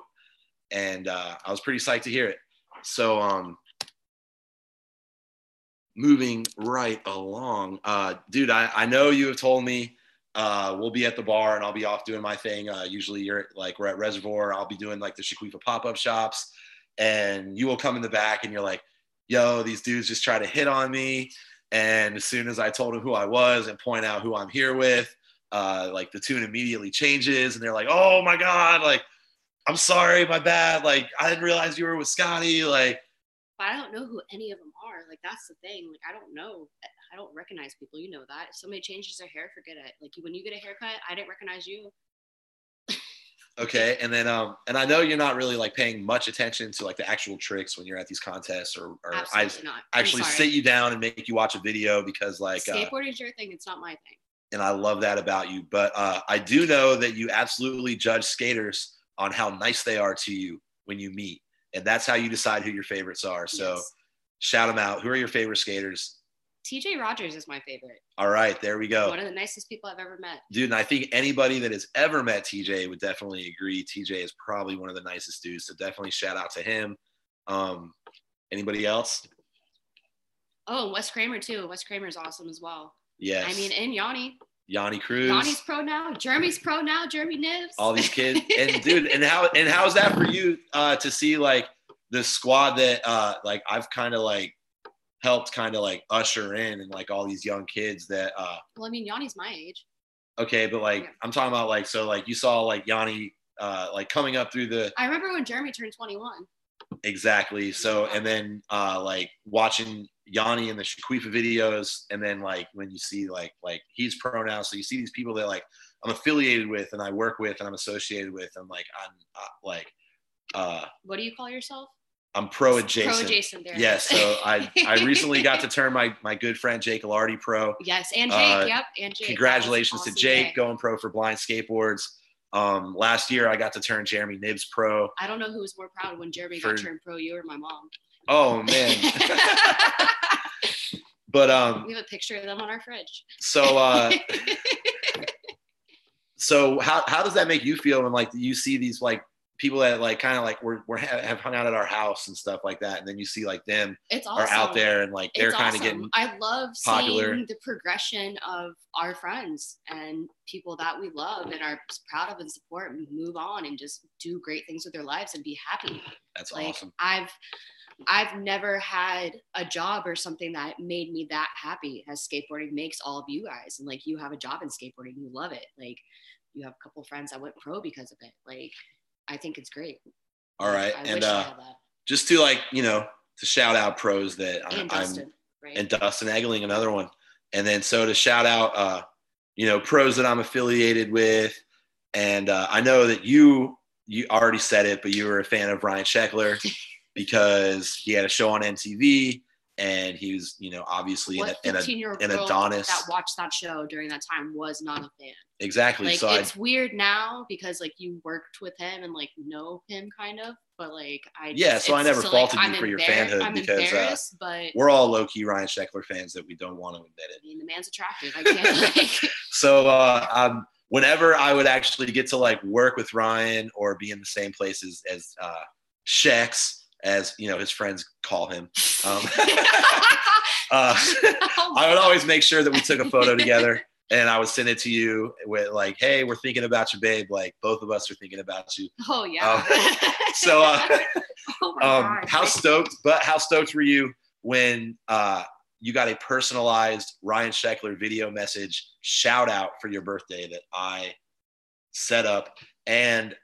and uh, I was pretty psyched to hear it. So, um, moving right along, uh, dude, I, I know you have told me uh, we'll be at the bar and I'll be off doing my thing. Uh, usually, you're like we're at Reservoir. I'll be doing like the Shaquifa pop up shops, and you will come in the back and you're like, "Yo, these dudes just try to hit on me." And as soon as I told them who I was and point out who I'm here with, uh, like the tune immediately changes and they're like, oh my God, like, I'm sorry, my bad. Like, I didn't realize you were with Scotty. Like, But I don't know who any of them are. Like that's the thing. Like I don't know. I don't recognize people. You know that. If somebody changes their hair, forget it. Like when you get a haircut, I didn't recognize you. (laughs) okay. And then, um, and I know you're not really like paying much attention to like the actual tricks when you're at these contests or, or I Absolutely not. I'm actually sorry. sit you down and make you watch a video because like, uh, skateboarding is your thing. It's not my thing. and I love that about you. But uh, I do know that you absolutely judge skaters on how nice they are to you when you meet. And that's how you decide who your favorites are. So Yes. shout them out. Who are your favorite skaters? TJ Rogers is my favorite. All right, there we go. One of the nicest people I've ever met. Dude, and I think anybody that has ever met TJ would definitely agree. TJ is probably one of the nicest dudes. So definitely shout out to him. Um, anybody else? Oh, Wes Kramer too. Wes Kramer's awesome as well. Yes. I mean, and Yanni. Yanni Cruz, Donnie's pro now. Jeremy's pro now. Jeremy Nibs. all these kids, (laughs) and dude, and how and how is that for you uh, to see like the squad that uh, like I've kind of like helped kind of like usher in and like all these young kids that uh, well, I mean, Yanni's my age. okay, but like Yeah. I'm talking about like so like you saw like Yanni uh, like coming up through the I remember when Jeremy turned 21. Exactly. So, and then uh, like watching Yanni in the Shaquifa videos, and then like when you see like like he's pro now, so you see these people that like I'm affiliated with and I work with and I'm associated with. I'm like I'm uh, like uh, What do you call yourself? I'm pro adjacent. Pro adjacent. There. Yes. So I I recently got to turn my my good friend Jake Ilardi pro. yes, and Jake. Uh, yep, and Jake. Congratulations to Jake day. going pro for blind skateboards. Um, last year I got to turn Jeremy Nibs pro. I don't know who was more proud when Jeremy For- got turned pro, you or my mom. Oh man. (laughs) but um, we have a picture of them on our fridge. so uh, (laughs) so how, how does that make you feel when like you see these like people that like kind of like we're, we're ha- have hung out at our house and stuff like that and then you see like them it's awesome. are out there and like they're kind of awesome. getting I love popular. seeing the progression of our friends and people that we love and are proud of and support and move on and just do great things with their lives and be happy. that's like awesome I've I've never had a job or something that made me that happy as skateboarding makes all of you guys. And like you have a job in skateboarding, you love it. Like you have a couple friends that went pro because of it. Like I think it's great. all right I and uh just to like you know to shout out pros that I, And i'm right? and Dustin Egling, another one. And then so to shout out, uh, you know, pros that I'm affiliated with, and uh, I know that you you already said it, but you were a fan of Ryan Sheckler (laughs) because he had a show on MTV, and he was, you know, obviously in what a, in a 15 year old an Adonis. that watched that show during that time was not a fan. exactly. Like so I, it's weird now because like you worked with him and like know him kind of, but like I Yeah, just- so I never like, faulted you I'm for your fanhood I'm because, uh, but we're all low key Ryan Sheckler fans that we don't want to admit it. I mean the man's attractive. I can't (laughs) like So uh, um, whenever I would actually get to like work with Ryan or be in the same places as, as uh, Shex, as you know his friends call him, um, (laughs) (laughs) uh, Oh I would always make sure that we took a photo (laughs) together. And I would send it to you with like, "Hey, we're thinking about you, babe. Like both of us are thinking about you." Oh yeah. So, uh, oh um, how stoked? But how stoked were you when uh, you got a personalized Ryan Sheckler video message shout out for your birthday that I set up? And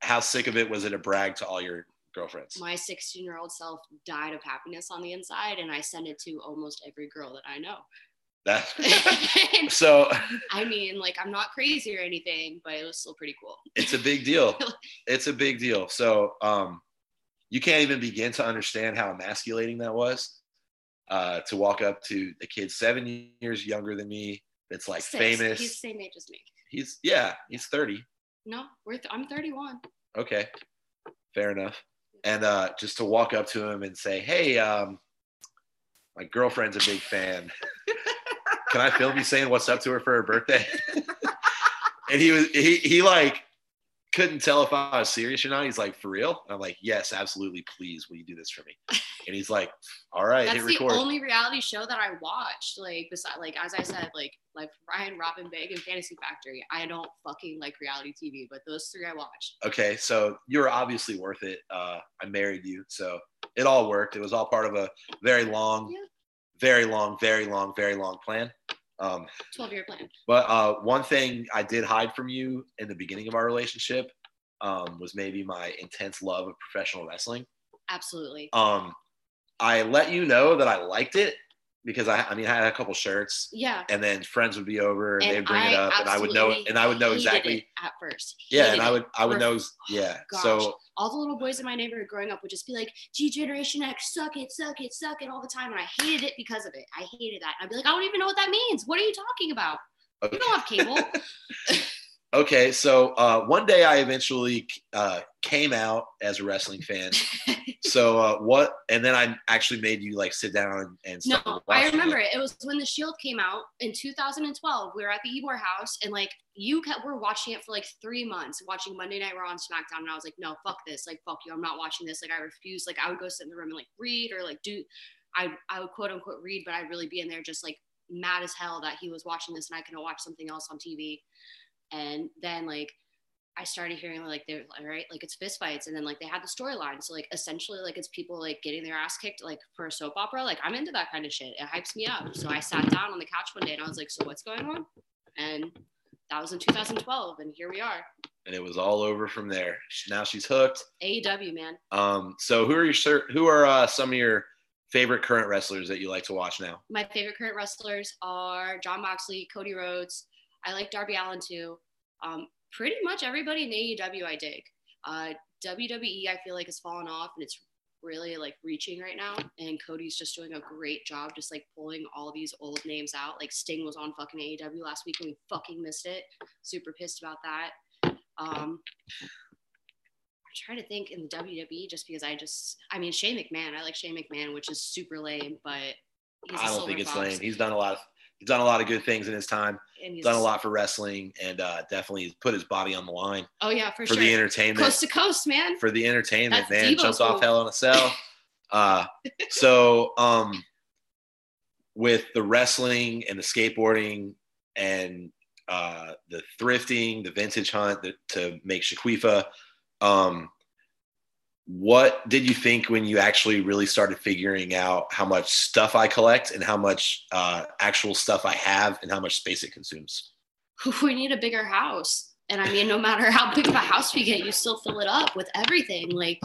how sick of it was it a brag to all your girlfriends? my 16 year old self died of happiness on the inside, and I send it to almost every girl that I know. That (laughs) (laughs) so (laughs) I mean, like, I'm not crazy or anything, but it was still pretty cool. it's a big deal. It's a big deal. So um, you can't even begin to understand how emasculating that was. Uh, to walk up to a kid seven years younger than me that's like Six. famous. He's the same age as me. He's yeah, he's 30. No, we're th- I'm 31. Okay, fair enough. And uh, just to walk up to him and say, "Hey, um, my girlfriend's a big fan. Can I film you saying what's up to her for her birthday?" (laughs) and he was he he like couldn't tell if I was serious or not. He's like, "For real?" And I'm like, "Yes, absolutely. Please, will you do this for me?" (laughs) And he's like, "All right, That's hit the only reality show that I watched. Like, beside, like as I said, like like Ryan, Rob & Big, and Fantasy Factory. I don't fucking like reality TV, but those three I watched. okay, so you were obviously worth it. Uh, I married you, so it all worked. It was all part of a very long, Yeah. very long, very long, very long plan. Um, 12 year plan. but uh, one thing I did hide from you in the beginning of our relationship um, was maybe my intense love of professional wrestling. Absolutely. Um, I let you know that I liked it because I, I mean, I had a couple shirts, Yeah. and then friends would be over and, And they'd bring it up, and I would know, and I would know exactly. at first. Yeah, and I would, I would know. (sighs) Yeah. Gosh. So all the little boys in my neighborhood growing up would just be like, D-Generation X, suck it, suck it, suck it all the time. And I hated it because of it. I hated that. And I'd be like, I don't even know what that means. What are you talking about? You don't have cable. (laughs) Okay, so uh, one day I eventually uh, came out as a wrestling fan. (laughs) so uh, what? And then I actually made you like sit down and, no, I remember it. It was when The Shield came out in 2012. We were at the Ybor house and like you kept, were watching it for like three months, watching Monday Night Raw and SmackDown. And I was like, no, fuck this. Like, fuck you. I'm not watching this. Like, I refuse. Like, I would go sit in the room and like read or like do, I, I would quote unquote read, but I'd really be in there just like mad as hell that he was watching this and I couldn't watch something else on TV. And then like I started hearing like they're like, right, like it's fist fights, and then like they had the storyline. So like essentially like it's people like getting their ass kicked like for a soap opera. Like I'm into that kind of shit. It hypes me up. So I sat down on the couch one day and I was like, so what's going on? And that was in 2012, and here we are. And it was all over from there. Now she's hooked. AEW man. Um, so who are your who are uh, some of your favorite current wrestlers that you like to watch now? My favorite current wrestlers are Jon Moxley, Cody Rhodes. I like Darby Allin too. Um, pretty much everybody in AEW I dig. Uh, WWE I feel like has fallen off and it's really like reaching right now. And Cody's just doing a great job, just like pulling all these old names out. Like Sting was on fucking AEW last week and we fucking missed it. Super pissed about that. Um, I'm trying to think in the WWE just because I just, I mean, Shane McMahon. I like Shane McMahon, which is super lame, but I don't think it's lame. He's done a lot of he's done a lot of good things in his time. And he's Done a lot for wrestling and uh, definitely put his body on the line Oh yeah, for, for sure. the entertainment. coast to coast, man. for the entertainment, That's man. Devo's Jumps off hell in a cell. (laughs) Uh, so um, with the wrestling and the skateboarding and uh, the thrifting, the vintage hunt the, to make Shaquifa, um, what did you think when you actually really started figuring out how much stuff I collect and how much uh, actual stuff I have and how much space it consumes? (laughs) we need a bigger house. And I mean, no matter how big of a house we get, you still fill it up with everything. Like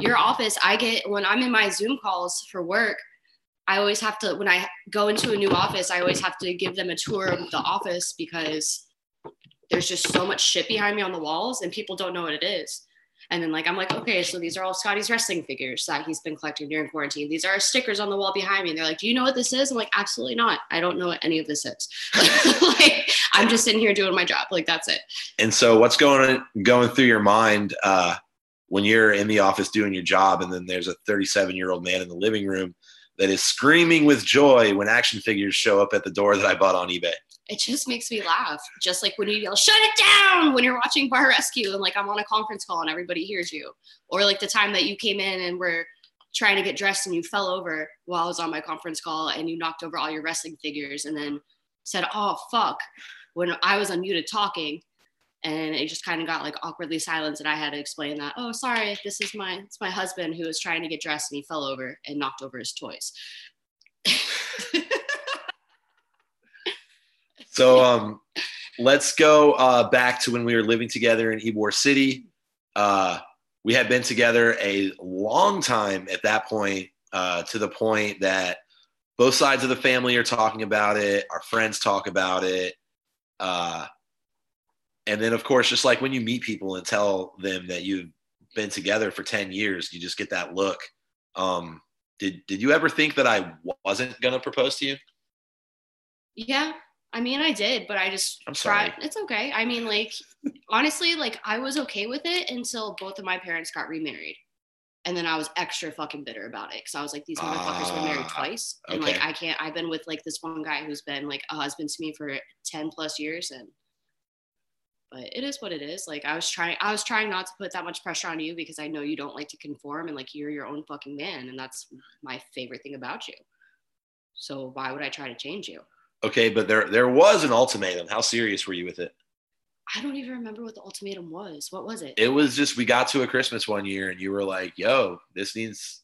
your office, I get when I'm in my Zoom calls for work, I always have to, when I go into a new office, I always have to give them a tour of the office because there's just so much shit behind me on the walls and people don't know what it is. And then like I'm like, okay, so these are all Scotty's wrestling figures that he's been collecting during quarantine. These are stickers on the wall behind me. And they're like, do you know what this is? I'm like, absolutely not. I don't know what any of this is. (laughs) like I'm just sitting here doing my job. Like that's it. And so, what's going on going through your mind uh, when you're in the office doing your job, and then there's a 37 year old man in the living room that is screaming with joy when action figures show up at the door that I bought on eBay? It just makes me laugh. Just like when you yell, shut it down when you're watching Bar Rescue and like I'm on a conference call and everybody hears you. Or like the time that you came in and were trying to get dressed and you fell over while I was on my conference call and you knocked over all your wrestling figures and then said, oh, fuck, when I was unmuted talking. And it just kind of got like awkwardly silenced, and I had to explain that. Oh, sorry, this is my it's my husband who was trying to get dressed and he fell over and knocked over his toys. (laughs) So, um, let's go uh, back to when we were living together in Ybor City. Uh, we had been together a long time at that point, uh, to the point that both sides of the family are talking about it. Our friends talk about it. Uh, and then, of course, just like when you meet people and tell them that you've been together for 10 years, you just get that look. Um, did, did you ever think that I wasn't going to propose to you? Yeah, I mean, I did, but I just I'm tried. sorry. It's okay. I mean, like, honestly, like, I was okay with it until both of my parents got remarried. And then I was extra fucking bitter about it because I was like, these motherfuckers were married Ah, twice. And like. I can't, I've been with like this one guy who's been like a husband to me for 10 plus years. And, but it is what it is. Like, I was trying, I was trying not to put that much pressure on you because I know you don't like to conform and like you're your own fucking man. And that's my favorite thing about you. So why would I try to change you? Okay, but there there was an ultimatum. How serious were you with it? I don't even remember what the ultimatum was. What was it? It was just we got to a Christmas one year and you were like, "Yo, this needs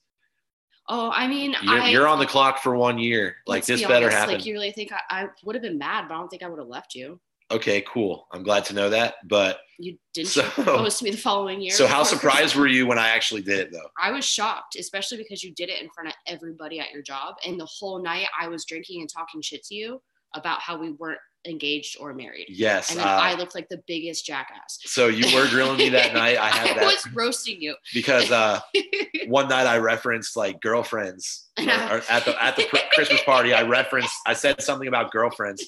oh, I mean, you're, I, you're on the clock for one year. Like this be better happen." Like you really think I, I would have been mad, but I don't think I would have left you. Okay, cool. I'm glad to know that. But You didn't So- (laughs) propose to me the following year. so how surprised were you when I actually did it though? I was shocked, especially because you did it in front of everybody at your job, and the whole night I was drinking and talking shit to you about how we weren't engaged or married, Yes. and then uh, I looked like the biggest jackass. so you were grilling me that (laughs) night. I have that was roasting you. because uh, (laughs) one night I referenced like girlfriends or, or at the at the Christmas party. I referenced I said something about girlfriends,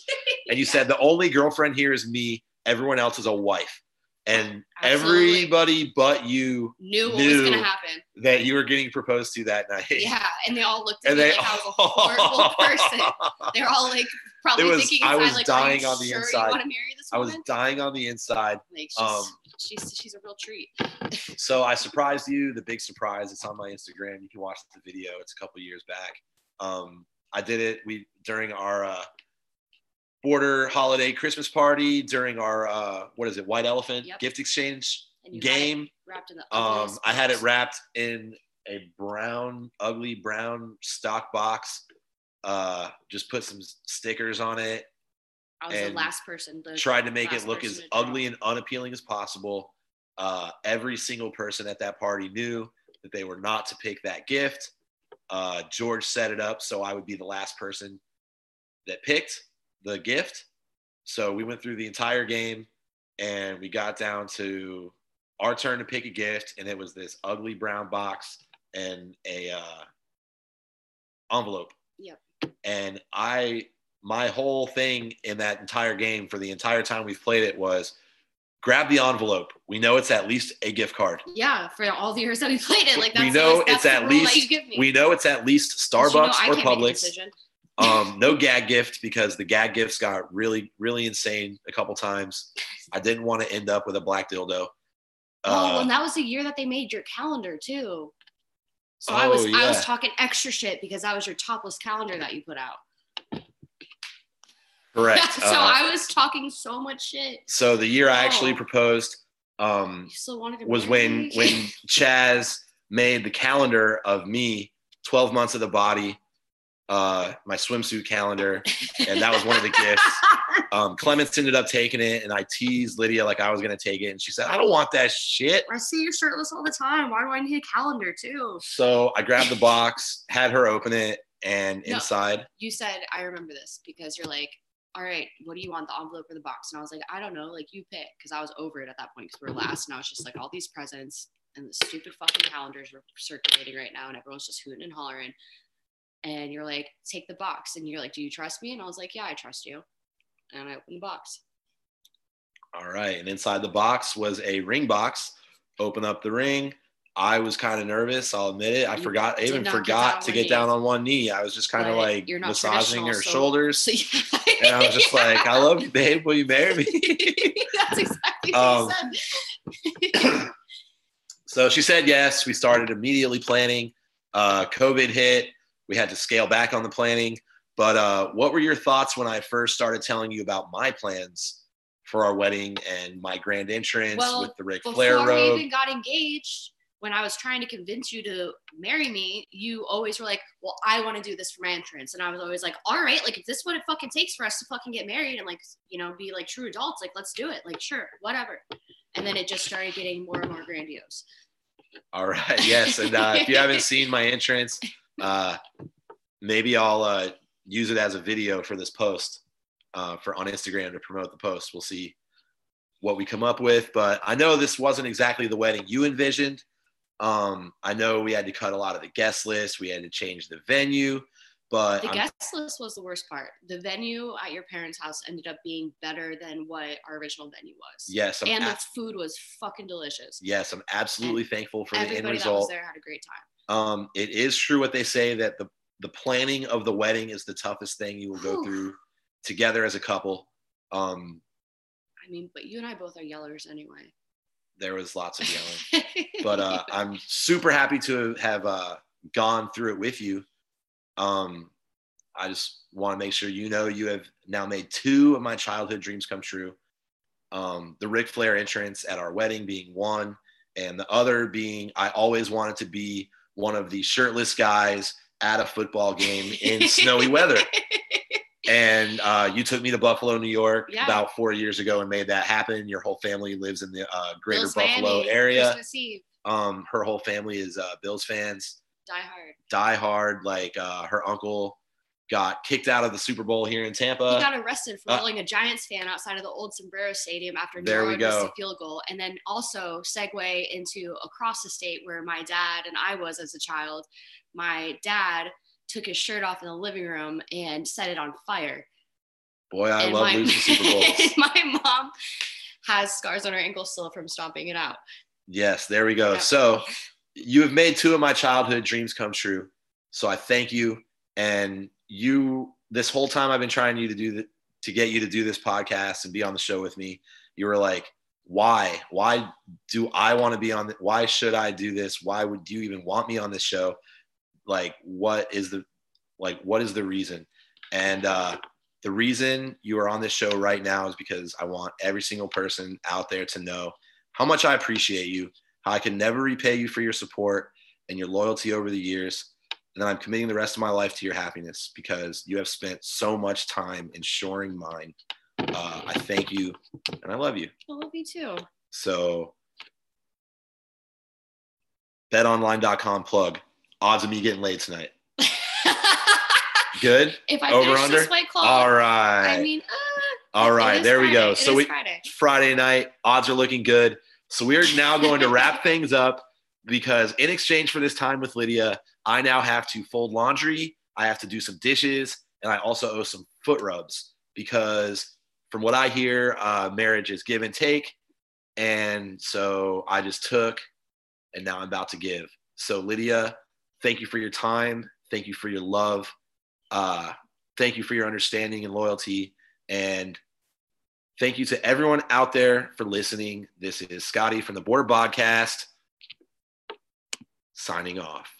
and you said the only girlfriend here is me. Everyone else is a wife, and Absolutely. everybody but you Knew what Knew. was gonna happen. that you were getting proposed to that night. Yeah, and they all looked at and me they like I was a horrible (laughs) person. They're all like probably was- thinking I was like, dying on the sure inside. You want to marry this I was dying on the inside. like she's, um, she's she's a real treat. (laughs) So I surprised you. The big surprise. It's on my Instagram. You can watch the video. It's a couple years back. Um, I did it. We during our uh, Boardr holiday Christmas party during our uh, what is it, White Elephant Yep. gift exchange And you had it game. wrapped in the Um, I had it wrapped in a brown, ugly brown stock box. Uh, just put some stickers on it. I was the last person. The Tried to make it look as ugly and unappealing as possible. Uh, every single person at that party knew that they were not to pick that gift. Uh, George set it up so I would be the last person that picked the gift. So we went through the entire game and we got down to our turn to pick a gift, and it was this ugly brown box and a uh, envelope. Yep. And I, my whole thing in that entire game for the entire time we've played it was grab the envelope. We know it's at least a gift card. Yeah, for all the years that we played it, like that's we know it's at least you give me. we know it's at least Starbucks you know or can't make a Publix. Um, no gag gift because the gag gifts got really, really insane a couple times. I didn't want to end up with a black dildo. oh, Uh, and that was the year that they made your calendar too. So I was Oh, I was talking extra shit because that was your topless calendar that you put out. correct. (laughs) so Uh, I was talking so much shit. so the year I actually Oh. proposed um, You still wanted to was when when (laughs) Chaz made the calendar of me, 12 months of the body, uh, my swimsuit calendar, and that was one of the gifts. (laughs) Um, Clements ended up taking it, and I teased Lydia like I was gonna take it, and she said, "I don't want that shit." I see you're shirtless all the time. Why do I need a calendar too? So I grabbed the box, had her open it, and No. inside, You said I remember this because you're like, all right, what do you want, the envelope or the box? And I was like, I don't know, like you pick, because I was over it at that point because we were last, and I was just like, all these presents and the stupid fucking calendars were circulating right now, and everyone's just hooting and hollering. And you're like, take the box, and you're like, do you trust me? And I was like, yeah, I trust you. And I opened the box. all right, and inside the box was a ring box. Open up the ring. I was kind of nervous. I'll admit it. I You forgot. I even not get down forgot to get knee. down on one knee. I was just kind of like you're not massaging her so- shoulders. So (laughs) yeah. and I was just like, I love you, babe. Will you marry me? (laughs) That's exactly Um, what you said. (clears throat) so she said yes. We started immediately planning. Uh, COVID hit. We had to scale back on the planning. But uh, what were your thoughts when I first started telling you about my plans for our wedding and my grand entrance Well, with the Ric Before Flair we even got engaged, when I was trying to convince you to marry me, you always were like, "Well, I want to do this for my entrance," and I was always like, "All right, like if this is what it fucking takes for us to fucking get married and like you know be like true adults, like let's do it, like sure, whatever." And then it just started getting more and more grandiose. All right. Yes. And uh, if you haven't seen my entrance, uh, maybe I'll uh, use it as a video for this post uh, for on Instagram to promote the post. We'll see what we come up with. But I know this wasn't exactly the wedding you envisioned. Um, I know we had to cut a lot of the guest list. We had to change the venue. But The I'm- guest list was the worst part. The venue at your parents' house ended up being better than what our original venue was. yes, I'm and the food was fucking delicious. yes, I'm absolutely thankful for the end result. Everybody that was there had a great time. Um, it is true what they say that the the planning of the wedding is the toughest thing you will go through together as a couple. Um, I mean, but you and I both are yellers anyway. there was lots of yelling, (laughs) but uh, I'm super happy to have uh, gone through it with you. Um, I just want to make sure you know you have now made two of my childhood dreams come true. Um, the Ric Flair entrance at our wedding being one, and the other being I always wanted to be one of the shirtless guys at a football game in (laughs) snowy weather. And uh, you took me to Buffalo, New York, Yeah. about four years ago, and made that happen. Your whole family lives in the uh, greater Bills Buffalo Miami, area. Um, her whole family is uh, Bills fans, Die Hard. die hard. Like uh, her uncle got kicked out of the Super Bowl here in Tampa. he got arrested for uh, a Giants fan outside of the old Sombrero Stadium after There we New Orleans missed a field goal, and then also segue into across the state where my dad and I was as a child. My dad took his shirt off in the living room and set it on fire. Boy, I and love my, losing Super (laughs) Bowls. my mom has scars on her ankle still from stomping it out. Yes, there we go. Yeah. So you have made two of my childhood dreams come true. So I thank you. And you, this whole time I've been trying you to do the, to get you to do this podcast and be on the show with me. You were like, why? Why do I want to be on? The, why should I do this? Why would you even want me on this show? Like, what is the, like, what is the reason? And uh, the reason you are on this show right now is because I want every single person out there to know how much I appreciate you, how I can never repay you for your support and your loyalty over the years. And then I'm committing the rest of my life to your happiness because you have spent so much time ensuring mine. Uh, I thank you and I love you. I love you too. So, betonline.com plug. Odds of me getting laid tonight. (laughs) Good? if I Over under? claw, All right. I mean, uh, All right. There we go. It So we Friday. Friday night. Odds are looking good. So we are now going to wrap (laughs) things up because in exchange for this time with Lydia, I now have to fold laundry. I have to do some dishes, and I also owe some foot rubs because, from what I hear, uh, marriage is give and take. And so I just took, and now I'm about to give. So Lydia, thank you for your time. Thank you for your love. Uh, thank you for your understanding and loyalty. And Thank you to everyone out there for listening. This is Scotty from the Boardr Podcast signing off.